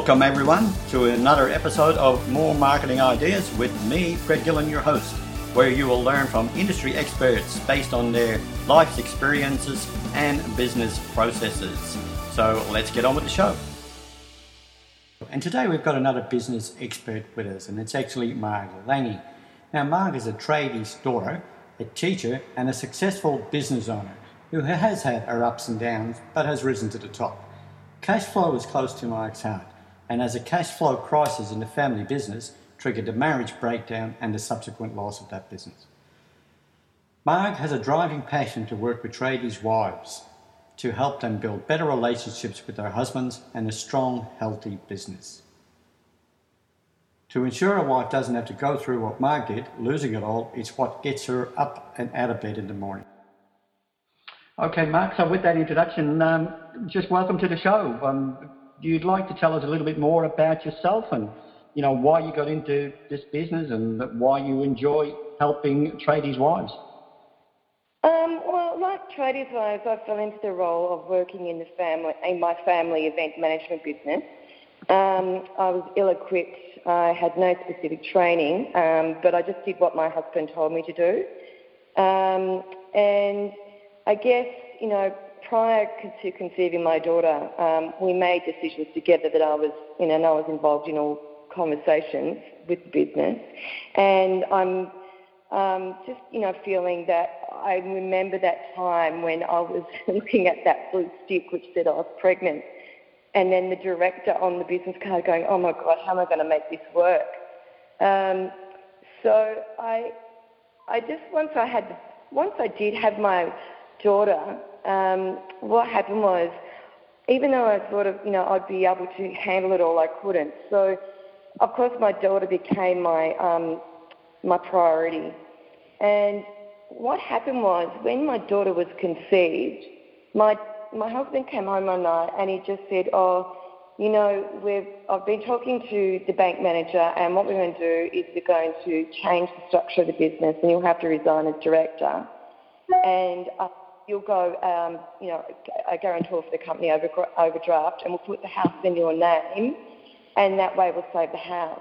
Welcome, everyone, to another episode of More Marketing Ideas with me, Fred Gillen, your host, where you will learn from industry experts based on their life's experiences and business processes. So let's get on with the show. And today we've got another business expert with us, and it's actually Margaret Lange. Now, Marg is a tradie's daughter, a teacher, and a successful business owner who has had her ups and downs but has risen to the top. Cash flow is close to Marg's heart, and as a cash flow crisis in the family business triggered a marriage breakdown and the subsequent loss of that business. Marg has a driving passion to work with tradies' wives to help them build better relationships with their husbands and a strong, healthy business. To ensure a wife doesn't have to go through what Marg did, losing it all, it's what gets her up and out of bed in the morning. Okay, Marg, so with that introduction, um, just welcome to the show. Um, you'd like to tell us a little bit more about yourself and you know why you got into this business and why you enjoy helping tradies' wives. Um, well, like tradies' wives, I fell into the role of working in the family in my family event management business. Um, I was ill-equipped. I had no specific training, um, but I just did what my husband told me to do. Um, and I guess you know prior to conceiving my daughter, um, we made decisions together that I was, you know, and I was involved in all conversations with the business, and I'm um, just, you know, feeling that I remember that time when I was looking at that blue stick which said I was pregnant, and then the director on the business card going, "Oh my God, how am I going to make this work?" Um, so I, I just once I had, once I did have my daughter, um, what happened was, even though I thought of, you know, I'd be able to handle it all, I couldn't. So, of course, my daughter became my um, my priority. And what happened was, when my daughter was conceived, my my husband came home one night and he just said, "Oh, you know, we've I've been talking to the bank manager, and what we're going to do is we're going to change the structure of the business, and you'll have to resign as director." And uh, you'll go, um, you know, a guarantor for the company over, overdraft, and we'll put the house in your name, and that way we'll save the house.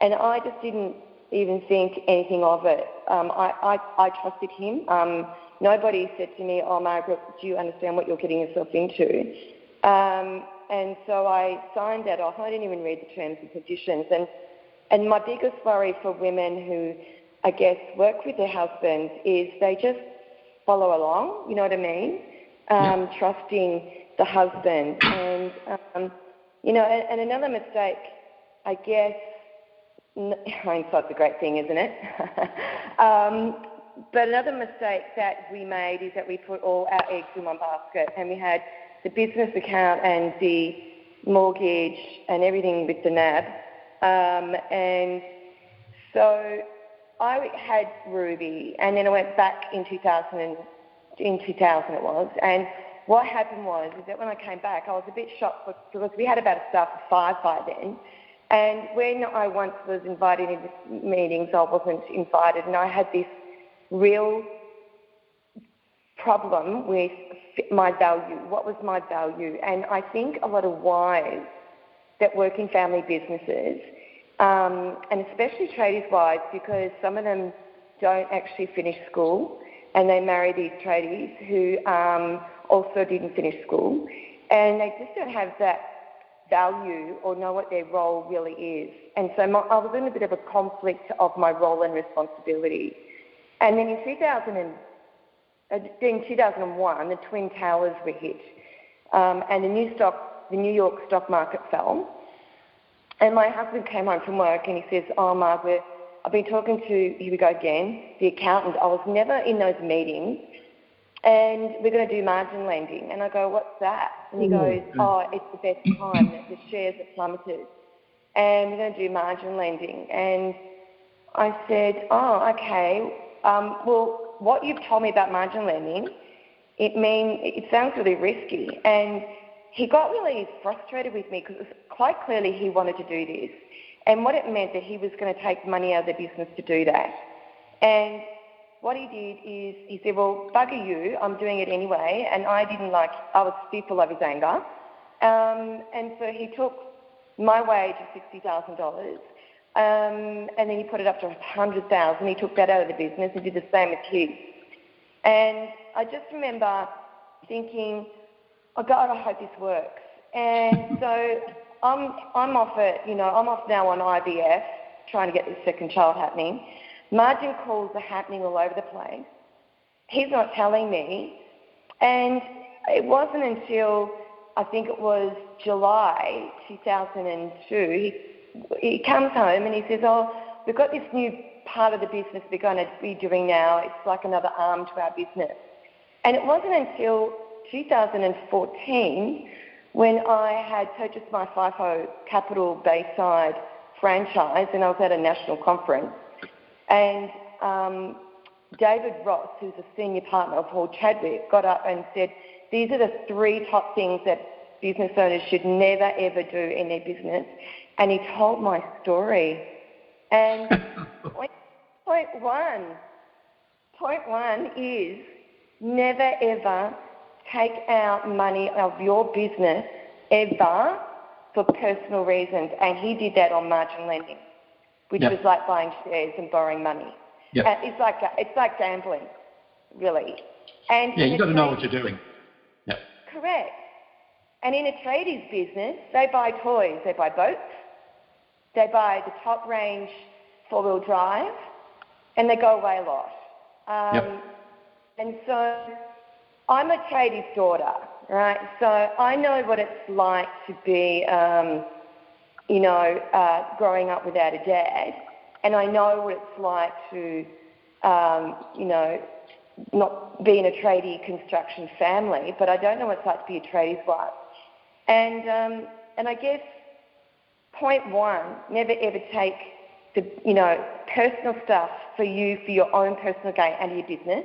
And I just didn't even think anything of it. Um, I, I, I, trusted him. Um, nobody said to me, "Oh, Margaret, do you understand what you're getting yourself into?" Um, and so I signed that off. I didn't even read the terms and conditions. And and my biggest worry for women who, I guess, work with their husbands is they just follow along, you know what I mean? Um, yeah. Trusting the husband. And, um, you know, and, and, another mistake, I guess, hindsight's a great thing, isn't it? um, but another mistake that we made is that we put all our eggs in one basket and we had the business account and the mortgage and everything with the NAB. Um, and so I had Ruby, and then I went back in 2000, and, in 2000 it was, and what happened was is that when I came back, I was a bit shocked because we had about a staff of five by then, and when I once was invited into meetings, I wasn't invited, and I had this real problem with my value. What was my value? And I think a lot of wives that work in family businesses um, and especially tradies wives because some of them don't actually finish school and they marry these tradies who um, also didn't finish school and they just don't have that value or know what their role really is. And so my, I was in a bit of a conflict of my role and responsibility. And then in 2000 and, uh, in 2001, the Twin Towers were hit, um, and the New Stock, the New York stock market fell. And my husband came home from work and he says, Oh, Margaret, I've been talking to, here we go again, the accountant. I was never in those meetings. And we're going to do margin lending. And I go, What's that? And he goes, Oh, it's the best time. The shares have plummeted. And we're going to do margin lending. And I said, Oh, okay. Um, well, what you've told me about margin lending, it mean it sounds really risky. And he got really frustrated with me because quite clearly he wanted to do this. And what it meant that he was going to take money out of the business to do that. And what he did is he said, well, bugger you, I'm doing it anyway. And I didn't like, I was fearful of his anger. Um, and so he took my wage of $60,000. Um, and then he put it up to 100000 He took that out of the business and did the same with his. And I just remember thinking, oh God, I hope this works. And so I'm, I'm off it, you know, I'm off now on IVF, trying to get the second child happening. Margin calls are happening all over the place. He's not telling me. And it wasn't until I think it was July 2002, he, he comes home and he says, Oh, we've got this new part of the business we're going to be doing now. It's like another arm to our business. And it wasn't until 2014 when I had purchased my FIFO Capital Bayside franchise and I was at a national conference. And um, David Ross, who's a senior partner of Hall Chadwick, got up and said, These are the three top things that business owners should never ever do in their business. And he told my story. And point, point one, point one is never ever take out money of your business ever for personal reasons. And he did that on margin lending, which yep. was like buying shares and borrowing money. Yep. Uh, it's like it's like gambling, really. And yeah, you've got to know what you're doing. Yep. Correct. And in a tradies business, they buy toys. They buy boats. They buy the top range four wheel drive, and they go away a lot. Um, yep. And so I'm a tradie's daughter, right? So I know what it's like to be, um, you know, uh, growing up without a dad, and I know what it's like to, um, you know, not be in a tradie construction family, but I don't know what it's like to be a tradie's wife. And um, and I guess point one, never ever take the you know personal stuff for you for your own personal gain and your business.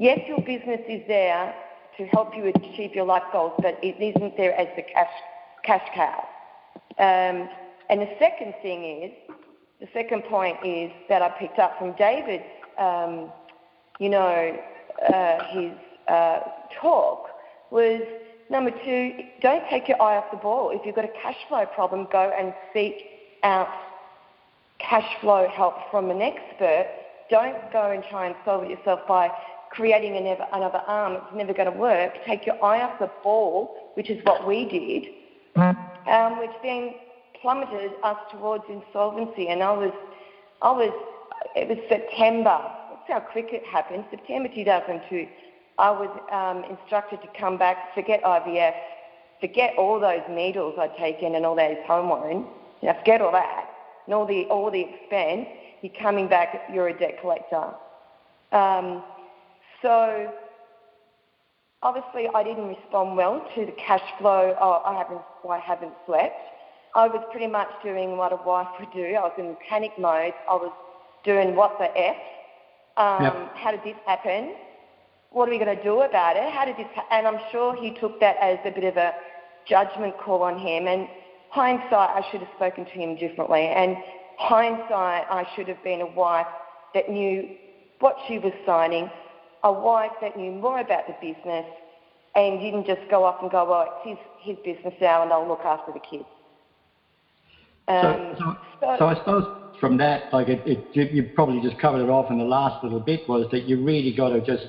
Yes, your business is there to help you achieve your life goals, but it isn't there as the cash cash cow. Um, and the second thing is, the second point is that I picked up from David's, um, you know, uh, his uh, talk was number two, don't take your eye off the ball. If you've got a cash flow problem, go and seek out cash flow help from an expert. Don't go and try and solve it yourself by creating another, another arm. It's never going to work. Take your eye off the ball, which is what we did, um, which then plummeted us towards insolvency. And I was, I was, it was September. That's how quick it happened. September 2002. I was um, instructed to come back, forget IVF, forget all those needles I'd taken and all those hormones. You forget all that and all the all the expense. You're coming back. You're a debt collector. Um, so obviously, I didn't respond well to the cash flow. Oh, I haven't. I haven't slept. I was pretty much doing what a wife would do. I was in panic mode. I was doing what the f. Um, yep. How did this happen? what are we going to do about it? How did this? Ha-? And I'm sure he took that as a bit of a judgment call on him. And hindsight, I should have spoken to him differently. And hindsight, I should have been a wife that knew what she was signing, a wife that knew more about the business, and didn't just go off and go, well, it's his, his business now, and I'll look after the kids. Um, so, so, so, I suppose from that, like it, it, you probably just covered it off in the last little bit, was that you really got to just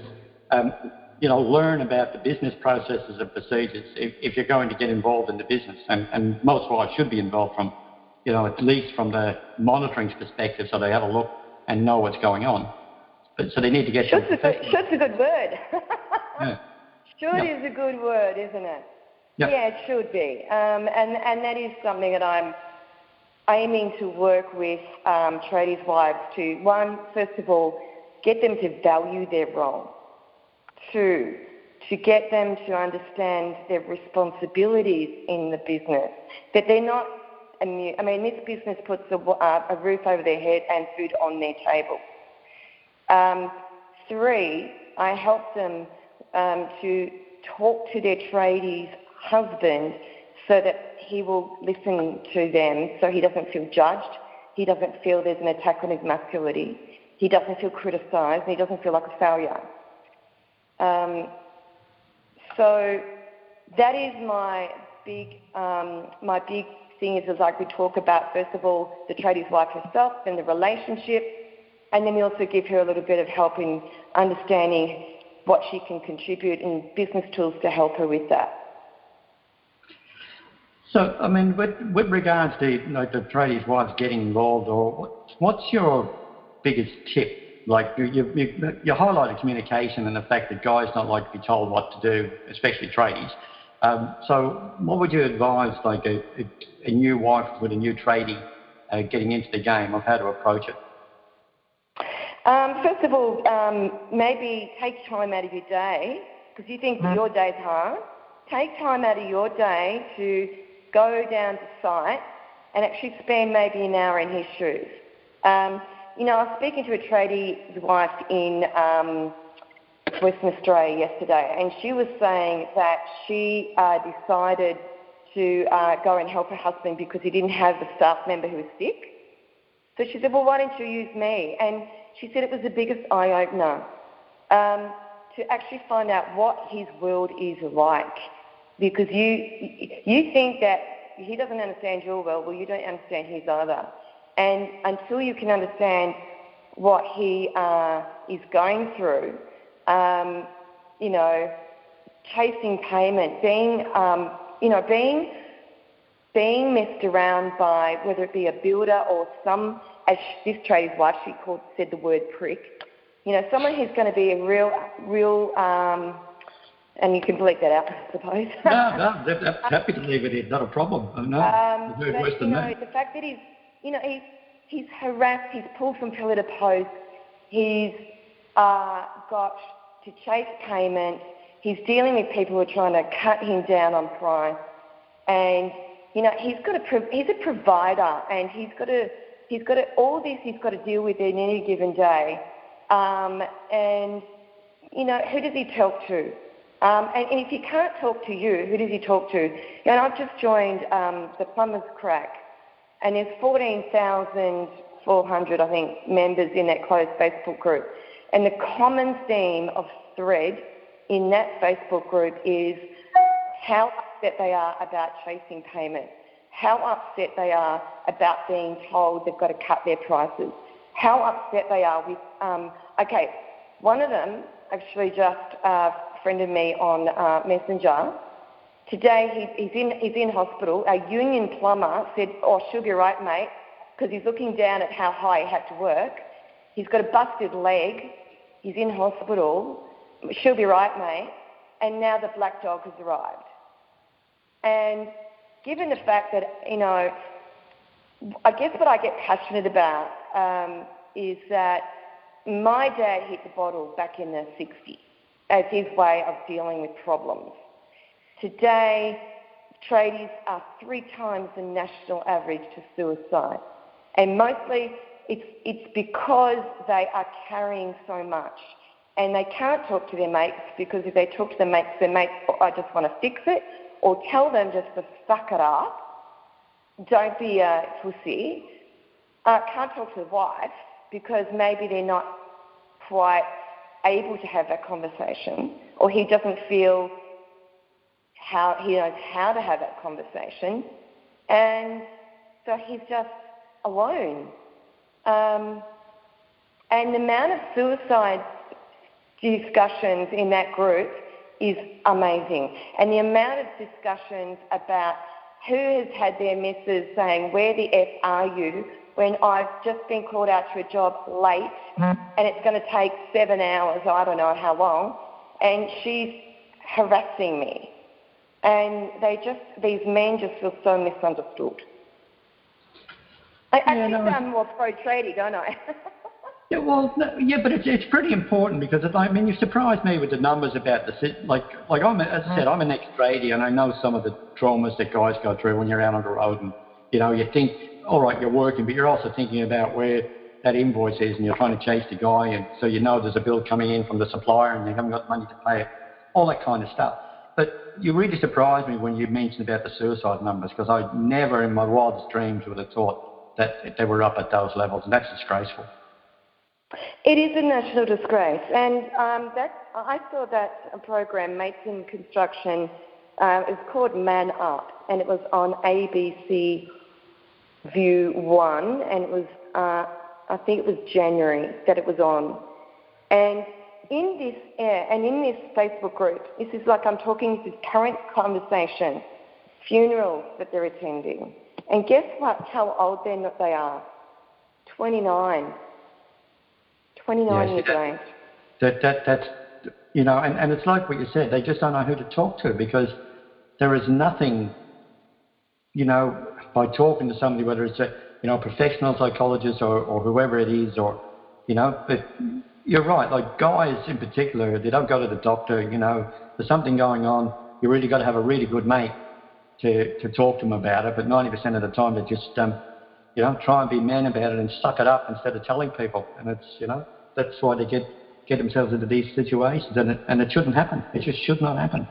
um, you know, learn about the business processes and procedures if, if you're going to get involved in the business. And, and most wives should be involved from, you know, at least from the monitoring perspective so they have a look and know what's going on. But, so they need to get should's, a, should's a good word. yeah. Should yeah. is a good word, isn't it? Yeah, yeah it should be. Um, and, and that is something that I'm aiming to work with um, tradies' wives to, one, first of all, get them to value their role to to get them to understand their responsibilities in the business, that they're not immune. I mean, this business puts a, uh, a roof over their head and food on their table. Um, three, I help them um, to talk to their tradies' husband so that he will listen to them so he doesn't feel judged, he doesn't feel there's an attack on his masculinity, he doesn't feel criticised, he doesn't feel like a failure. Um, so that is my big, um, my big seeing is like we talk about, first of all, the tradie's wife herself and the relationship, and then we also give her a little bit of help in understanding what she can contribute and business tools to help her with that. So, I mean, with, with regards to you know, the tradies' wives getting involved, or what's your biggest tip? Like you, you, you highlighted communication and the fact that guys don't like to be told what to do, especially tradies. Um, so, what would you advise, like a, a, a new wife with a new tradie uh, getting into the game of how to approach it? Um, first of all, um, maybe take time out of your day because you think mm. your day's hard. Take time out of your day to go down to site and actually spend maybe an hour in his shoes. Um, you know, I was speaking to a tradie's wife in um, Western Australia yesterday, and she was saying that she uh, decided to uh, go and help her husband because he didn't have a staff member who was sick. So she said, Well, why don't you use me? And she said it was the biggest eye opener um, to actually find out what his world is like because you you think that he doesn't understand your world, well, you don't understand his either. And until you can understand what he uh, is going through, um, you know, chasing payment, being, um, you know, being being messed around by whether it be a builder or some, as this tradie's wife she called said the word prick. You know, someone who's going to be a real, real um, and you can bleep that out, I suppose. no, no, happy to leave it in, not a problem. Oh, no, um, but, worse than you know, that. The fact that he's, you know, he's, he's harassed, he's pulled from pillar to post, he's uh, got to chase payment, he's dealing with people who are trying to cut him down on price, and you know, he's got a he's a provider, and he's got to he's got to all this he's got to deal with in any given day, um, and you know, who does he talk to? Um, and, and, if he can't talk to you, who does he talk to? And I've just joined um, the Plumbers Crack, and there's 14,400, I think, members in that closed Facebook group. And the common theme of thread in that Facebook group is how upset they are about chasing payment, how upset they are about being told they've got to cut their prices, how upset they are with, um, okay, one of them actually just uh, friend of me on uh, Messenger. Today he's, in, he's in hospital. A union plumber said, oh, she'll be right, mate, because he's looking down at how high he had to work. He's got a busted leg. He's in hospital. She'll be right, mate. And now the black dog has arrived. And given the fact that, you know, I guess what I get passionate about um, is that my dad hit the bottle back in the 60s as his way of dealing with problems. Today, tradies are three times the national average to suicide. And mostly it's, it's because they are carrying so much. And they can't talk to their mates because if they talk to their mates, their mates, oh, I just want to fix it, or tell them just to suck it up, don't be a pussy. Uh, can't talk to the wife because maybe they're not quite able to have that conversation, or he doesn't feel how he knows how to have that conversation, and so he's just alone. Um, and the amount of suicide discussions in that group is amazing, and the amount of discussions about who has had their missus saying, "Where the f are you?" when I've just been called out to a job late mm. and it's going to take seven hours, I don't know how long, and she's harassing me. And they just, these men just feel so misunderstood. I, I think no, I'm more pro trading, don't I? yeah, well, no, yeah, but it's, it's pretty important because it, I mean, you surprised me with the numbers about the like, like I'm, as I said, mm. I'm an ex-tradie and I know some of the traumas that guys go through when you're out on the road and you know you think all right, you're working, but you're also thinking about where that invoice is and you're trying to chase the guy and so you know there's a bill coming in from the supplier and you haven't got money to pay it, all that kind of stuff. But you really surprised me when you mentioned about the suicide numbers because I never in my wildest dreams would have thought that they were up at those levels and that's disgraceful. It is a national disgrace and um, that, I saw that program, Mates in Construction, Uh, it called Man Up, and it was on ABC View 1, and it was, uh, I think it was January that it was on. And in this air and in this Facebook group, this is like I'm talking this current conversation, funerals that they're attending. And guess what? How old they they are? 29. 29 yes, years old. That, that, that's, you know, and, and it's like what you said, they just don't know who to talk to because there is nothing, you know, by talking to somebody, whether it's a, you know, professional psychologist or, or whoever it is, or, you know, but you're right. Like guys in particular, they don't go to the doctor. You know, there's something going on. You really got to have a really good mate to to talk to them about it. But 90% of the time, they just um, you know try and be man about it and suck it up instead of telling people. And it's you know that's why they get get themselves into these situations. And it, and it shouldn't happen. It just should not happen.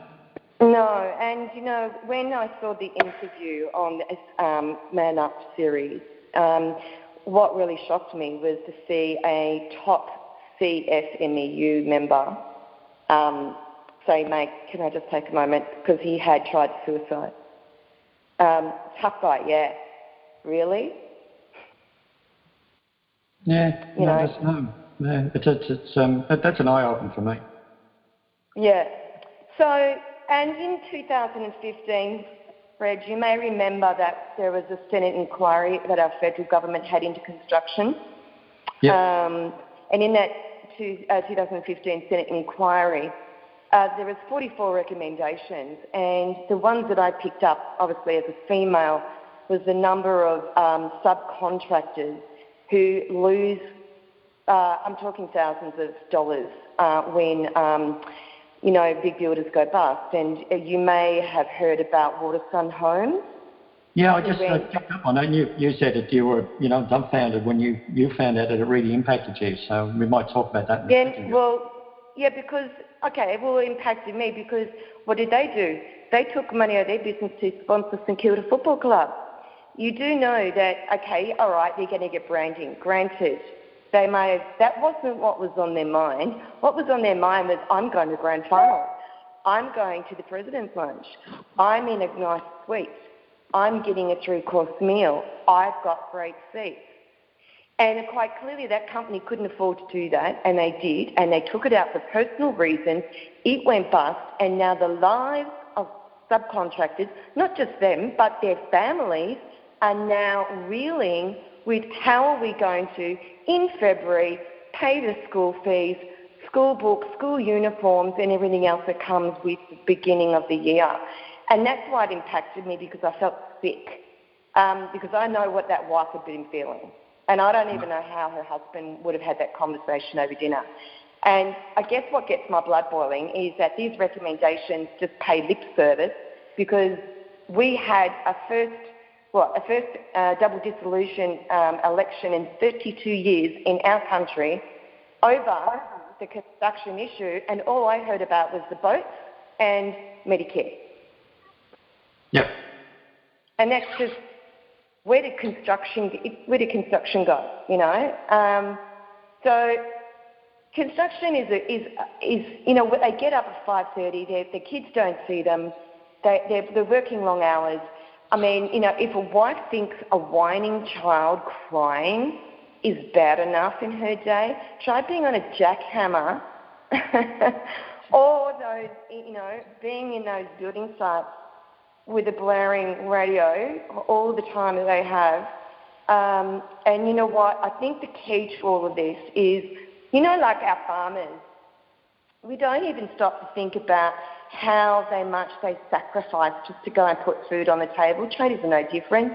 No, and you know when I saw the interview on this um, Man Up series. Um, what really shocked me was to see a top CFMEU member um, say, mate, can I just take a moment? Because he had tried suicide. Um, tough guy, yeah. Really? Yeah, you no, know? no, no. It's, it's, it's, um, that's an eye opener for me. Yeah. So, and in 2015, Reg, you may remember that there was a Senate inquiry that our federal government had into construction. Yep. Um, and in that to, uh, 2015 Senate inquiry, uh, there was 44 recommendations, and the ones that I picked up, obviously as a female, was the number of um, subcontractors who lose. Uh, I'm talking thousands of dollars uh, when um, you know big builders go bust, and uh, you may have heard about Watersun Homes. Yeah, I just uh, picked up on it. You, you said that you were, you know, dumbfounded when you, you found out that it really impacted you. So we might talk about that. yeah, well, yeah, because okay, well, it impacted me because what did they do? They took money out of their business to sponsor St Kilda Football Club. You do know that okay, all right, they're going to get branding. Granted, they may that wasn't what was on their mind. What was on their mind was I'm going to grand final. I'm going to the president's lunch. I'm in a nice suite. I'm getting a three course meal. I've got great seats. And quite clearly, that company couldn't afford to do that, and they did, and they took it out for personal reasons. It went bust, and now the lives of subcontractors, not just them, but their families, are now reeling with how are we going to, in February, pay the school fees, school books, school uniforms, and everything else that comes with the beginning of the year. And that's why it impacted me because I felt sick. Um, because I know what that wife had been feeling. And I don't even know how her husband would have had that conversation over dinner. And I guess what gets my blood boiling is that these recommendations just pay lip service because we had a first, well, a first uh, double dissolution um, election in 32 years in our country over the construction issue, and all I heard about was the boats and Medicare. Yep. And that's just where did construction where did construction go? You know, um, so construction is a, is is you know they get up at five thirty. The kids don't see them. They they're, they're working long hours. I mean, you know, if a wife thinks a whining child crying is bad enough in her day, try being on a jackhammer or those, you know, being in those building sites with a blaring radio all the time that they have. Um, and you know what? I think the key to all of this is, you know, like our farmers, we don't even stop to think about how they much they sacrifice just to go and put food on the table. Tradies are no different.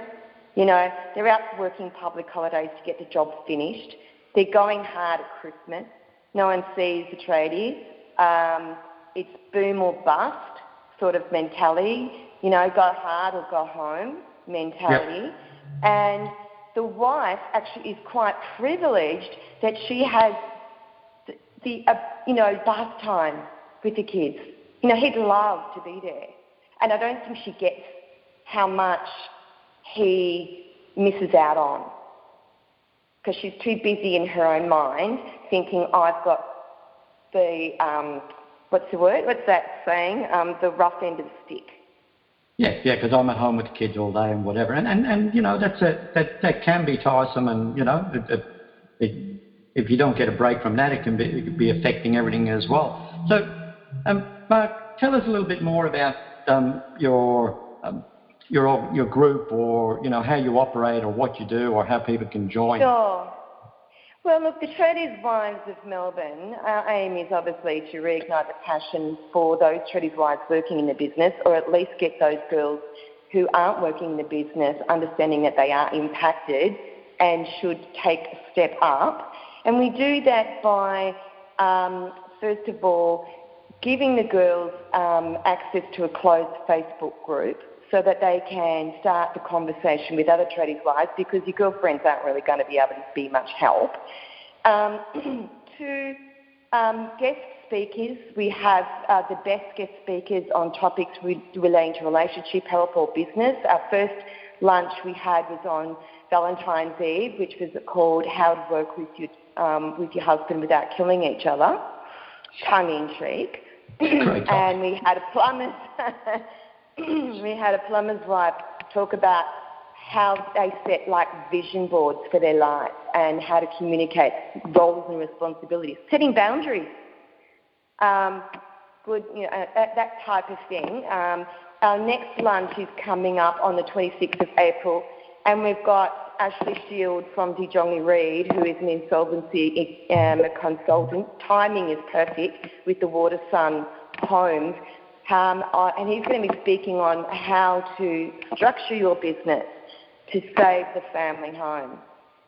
You know, they're out working public holidays to get the job finished. They're going hard at Christmas. No one sees the tradies. Um, it's boom or bust sort of mentality you know, go hard or go home mentality. Yep. And the wife actually is quite privileged that she has the, the uh, you know, bath time with the kids. You know, he'd love to be there. And I don't think she gets how much he misses out on because she's too busy in her own mind thinking, I've got the, um, what's the word? What's that saying? Um, the rough end of the stick Yeah, yeah, because I'm at home with the kids all day and whatever, and and, and you know that's a that that can be tiresome, and you know it, it, it, if you don't get a break from that, it can be it can be affecting everything as well. So, um, Marg, tell us a little bit more about um, your um, your your group, or you know how you operate, or what you do, or how people can join. Sure. Well, look, the Tradies Wives of Melbourne, our aim is obviously to reignite the passion for those Tradies Wives working in the business, or at least get those girls who aren't working in the business understanding that they are impacted and should take a step up. And we do that by, um, first of all, giving the girls um, access to a closed Facebook group so that they can start the conversation with other tradies wives because your girlfriends aren't really going to be able to be much help. Um, to um, guest speakers, we have uh, the best guest speakers on topics re- relating to relationship, health, or business. Our first lunch we had was on Valentine's Eve, which was called How to Work with Your, um, with your Husband Without Killing Each Other, tongue in cheek. and we had a plumber's we had a plumber's wife talk about how they set like vision boards for their life and how to communicate roles and responsibilities, setting boundaries, um, good, you know, uh, that, that type of thing. Um, our next lunch is coming up on the 26th of April, and we've got Ashley Shield from DeJongey Reid, who is an insolvency um, consultant. Timing is perfect with the Watersun homes um, and he's going to be speaking on how to structure your business to save the family home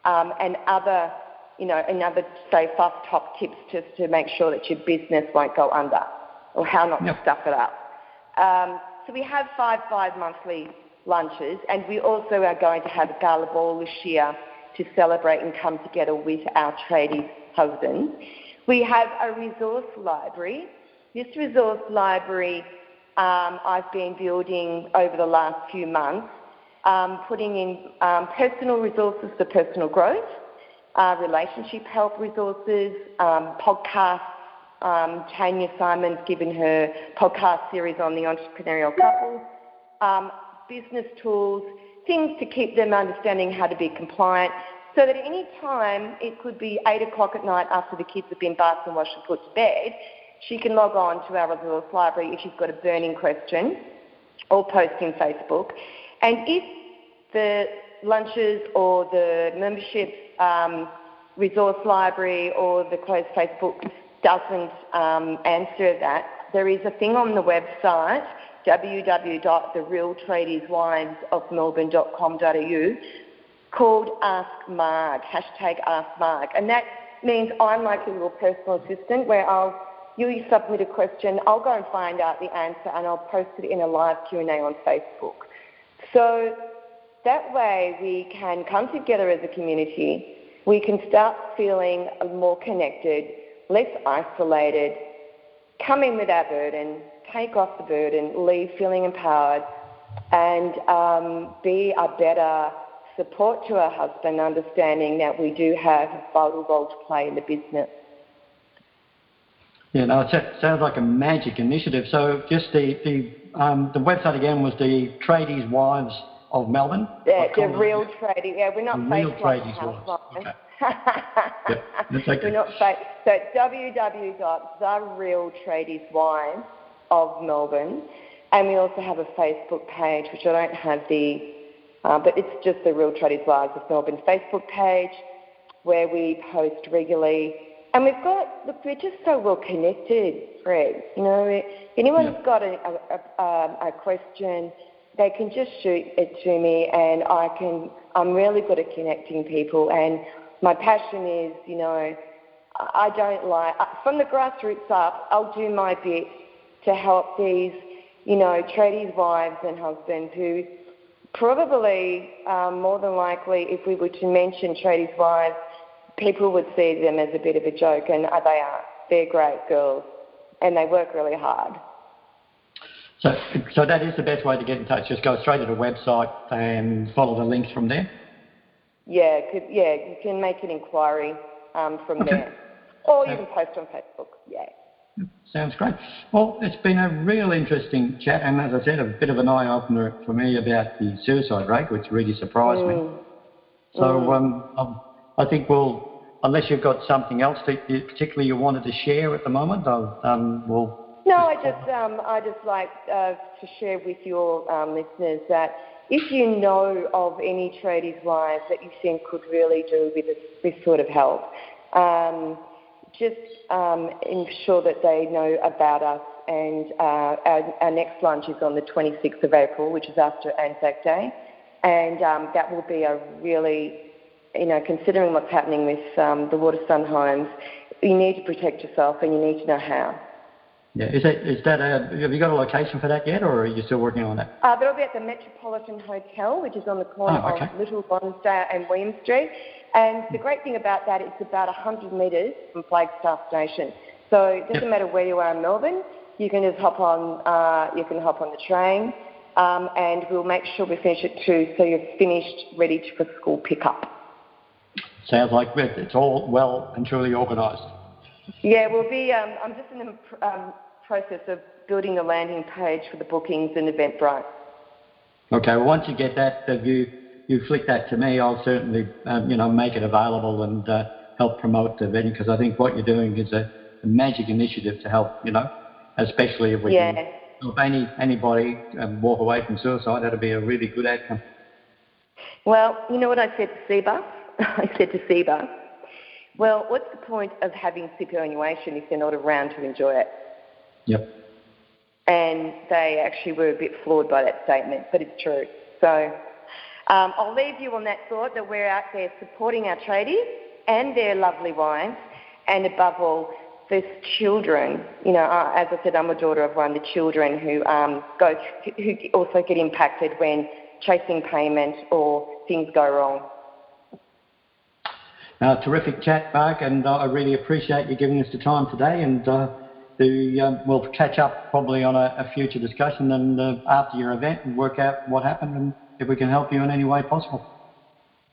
um, and other, you know, another say five top tips just to make sure that your business won't go under or how not yep. to stuff it up. Um, so we have five five monthly lunches, and we also are going to have a gala ball this year to celebrate and come together with our tradie husbands. We have a resource library this resource library um, I've been building over the last few months, um, putting in um, personal resources for personal growth, uh, relationship help resources, um, podcasts. Um, Tanya Simon's given her podcast series on the entrepreneurial couple, um, business tools, things to keep them understanding how to be compliant, so that at any time, it could be 8 o'clock at night after the kids have been bathed and washed and put to bed, she can log on to our resource library if she's got a burning question or post in Facebook. And if the lunches or the membership um, resource library or the closed Facebook doesn't um, answer that, there is a thing on the website www.therealtradieswivesofmelbourne.com.au called Ask Marg, hashtag Ask Marg. And that means I'm like a little personal assistant where I'll you submit a question, I'll go and find out the answer and I'll post it in a live Q&A on Facebook. So that way we can come together as a community, we can start feeling more connected, less isolated, come in with our burden, take off the burden, leave feeling empowered, and um, be a better support to our husband, understanding that we do have a vital role to play in the business. Yeah, no, it sounds like a magic initiative. So just the the um, the website again was the Tradies Wives of Melbourne. Yeah, the real tradies. Yeah, we're not fake real tradies wives. Okay. yep, okay. We're not fake. So it's of Melbourne, and we also have a Facebook page, which I don't have the, uh, but it's just the Real Tradies Wives of Melbourne Facebook page, where we post regularly and we've got, look, we're just so well connected, Fred. You know, anyone's yeah. got a, a, a, a question, they can just shoot it to me, and I can. I'm really good at connecting people, and my passion is, you know, I don't like from the grassroots up. I'll do my bit to help these, you know, tradies' wives and husbands who probably, um, more than likely, if we were to mention tradies' wives people would see them as a bit of a joke, and they are. They're great girls, and they work really hard. So, so that is the best way to get in touch. Just go straight to the website and follow the links from there. Yeah, could, yeah, you can make an inquiry um, from okay. there, or you can post on Facebook. Yeah. Sounds great. Well, it's been a real interesting chat, and as I said, a bit of an eye opener for me about the suicide rate, which really surprised mm. me. So mm. um, I think we'll, unless you've got something else that you, particularly you wanted to share at the moment, I'll, um, we'll. No, I just um, I just like uh, to share with your um, listeners that if you know of any tradies' wives that you think could really do with this, this sort of help, um, just um, ensure that they know about us. And uh, our, our, next lunch is on the 26th of April, which is after Anzac Day. And um, that will be a really, you know, considering what's happening with um, the Watersun homes, you need to protect yourself and you need to know how. Yeah, is that is that a, have you got a location for that yet, or are you still working on that? Uh, that'll be at the Metropolitan Hotel, which is on the corner oh, okay. of Little Lonsdale and William Street. And the great thing about that, it's about 100 metres from Flagstaff Station. So it doesn't yep. matter where you are in Melbourne, you can just hop on, uh, you can hop on the train, um, and we'll make sure we finish at two, so you're finished, ready for school pickup. Sounds like it's all well and truly organised. Yeah, we'll be. Um, I'm just in the um, process of building the landing page for the bookings and Eventbrite. Okay. Well, once you get that, if you you flick that to me, I'll certainly um, you know make it available and uh, help promote the venue because I think what you're doing is a, a, magic initiative to help you know, especially if we yeah. can help any anybody um, walk away from suicide. That'd be a really good outcome. Well, you know what I said to Cbus? I said to Cbus, well, what's the point of having superannuation if they're not around to enjoy it? Yep. And they actually were a bit flawed by that statement, but it's true. So um, I'll leave you on that thought that we're out there supporting our tradies and their lovely wives, and above all, there's children. You know, as I said, I'm a daughter of one. The children who um, go, who also get impacted when chasing payment or things go wrong. Uh, terrific chat, Marg, and uh, I really appreciate you giving us the time today. And uh, the, um, we'll catch up probably on a, a future discussion and uh, after your event and work out what happened and if we can help you in any way possible.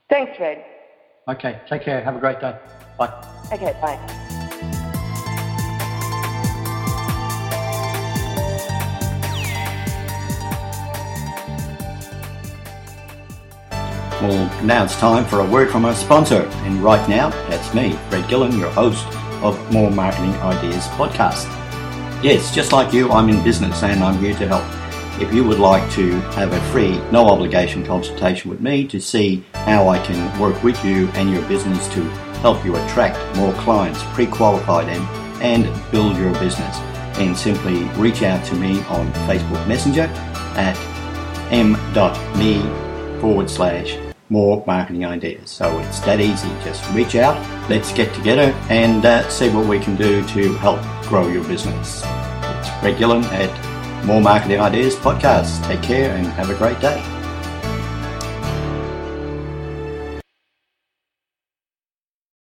Thanks, Fred. Okay, take care. Have a great day. Bye. Okay, bye. Well, now it's time for a word from our sponsor. And right now, that's me, Fred Gillen, your host of More Marketing Ideas podcast. Yes, just like you, I'm in business and I'm here to help. If you would like to have a free, no obligation consultation with me to see how I can work with you and your business to help you attract more clients, pre qualify them, and build your business, then simply reach out to me on Facebook Messenger at m.me forward slash more marketing ideas. So it's that easy. Just reach out, let's get together and uh, see what we can do to help grow your business. It's Fred Gillen at more Marketing Ideas podcast. Take care and have a great day.